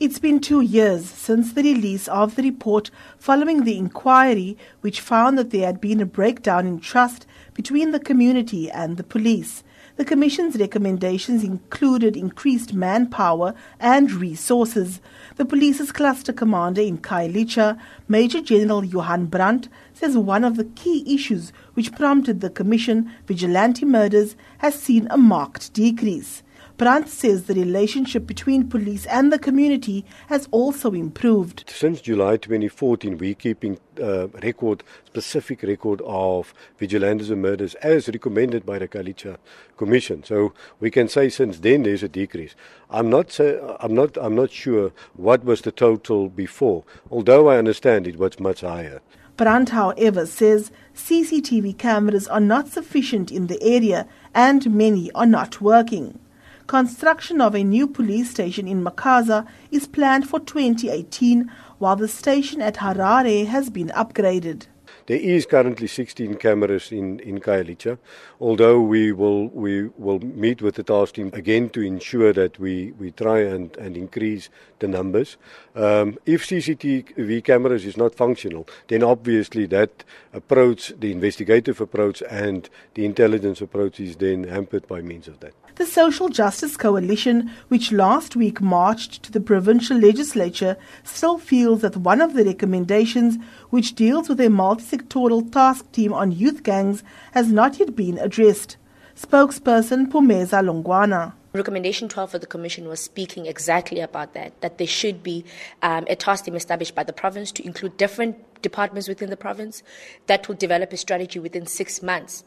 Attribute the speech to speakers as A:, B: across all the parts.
A: It's been two years since the release of the report following the inquiry, which found that there had been a breakdown in trust between the community and the police. The Commission's recommendations included increased manpower and resources. The police's cluster commander in Khayelitsha, Major General Johan Brandt, says one of the key issues which prompted the Commission, vigilante murders, has seen a marked decrease. Brandt says the relationship between police and the community has also improved.
B: Since July 2014, we're keeping uh, record, specific record of vigilantes murders as recommended by the Khayelitsha Commission. So we can say since then there's a decrease. I'm not, say, I'm not, I'm not sure what was the total before, although I understand it was much higher.
A: Brandt, however, says CCTV cameras are not sufficient in the area and many are not working. Construction of a new police station in Makhaza is planned for 2018, while the station at Harare has been upgraded.
B: There is currently 16 cameras in, in Khayelitsha, although we will, we will meet with the task team again to ensure that we, we try and, and increase the numbers. Um, if CCTV cameras is not functional, then obviously that approach, the investigative approach and the intelligence approach is then hampered by means of that.
A: The Social Justice Coalition, which last week marched to the provincial legislature, still feels that one of the recommendations, which deals with a multi-sectoral task team on youth gangs, has not yet been addressed. Spokesperson Phumeza Mlungwana.
C: Recommendation 12 of the Commission was speaking exactly about that, that there should be um, a task team established by the province to include different departments within the province that will develop a strategy within six months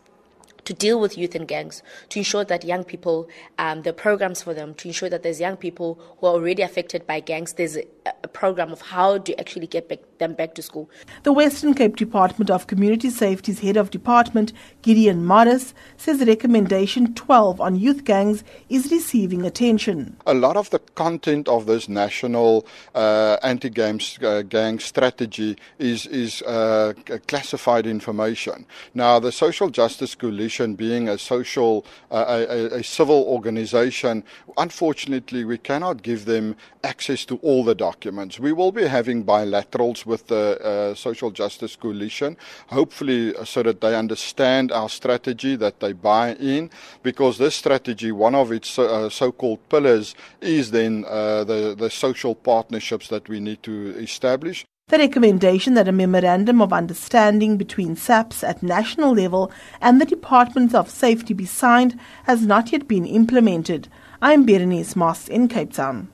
C: to deal with youth and gangs, to ensure that young people, um, there are programs for them, to ensure that there's young people who are already affected by gangs. There's a, a program of how to actually get back, them back to school.
A: The Western Cape Department of Community Safety's head of department, Gideon Morris, says recommendation 12 on youth gangs is receiving attention.
D: A lot of the content of this national uh, anti-gang uh, gang strategy is, is uh, classified information. Now, the Social Justice Coalition being a social, uh, a, a, civil organization, unfortunately, we cannot give them access to all the documents. We will be having bilaterals with the uh, Social Justice Coalition, hopefully, uh, so that they understand our strategy, that they buy in, because this strategy, one of its uh, so called pillars, is then the, the social partnerships that we need to establish.
A: The recommendation that a memorandum of understanding between SAPS at national level and the Department of Safety be signed has not yet been implemented. I'm Berenice Moss in Cape Town.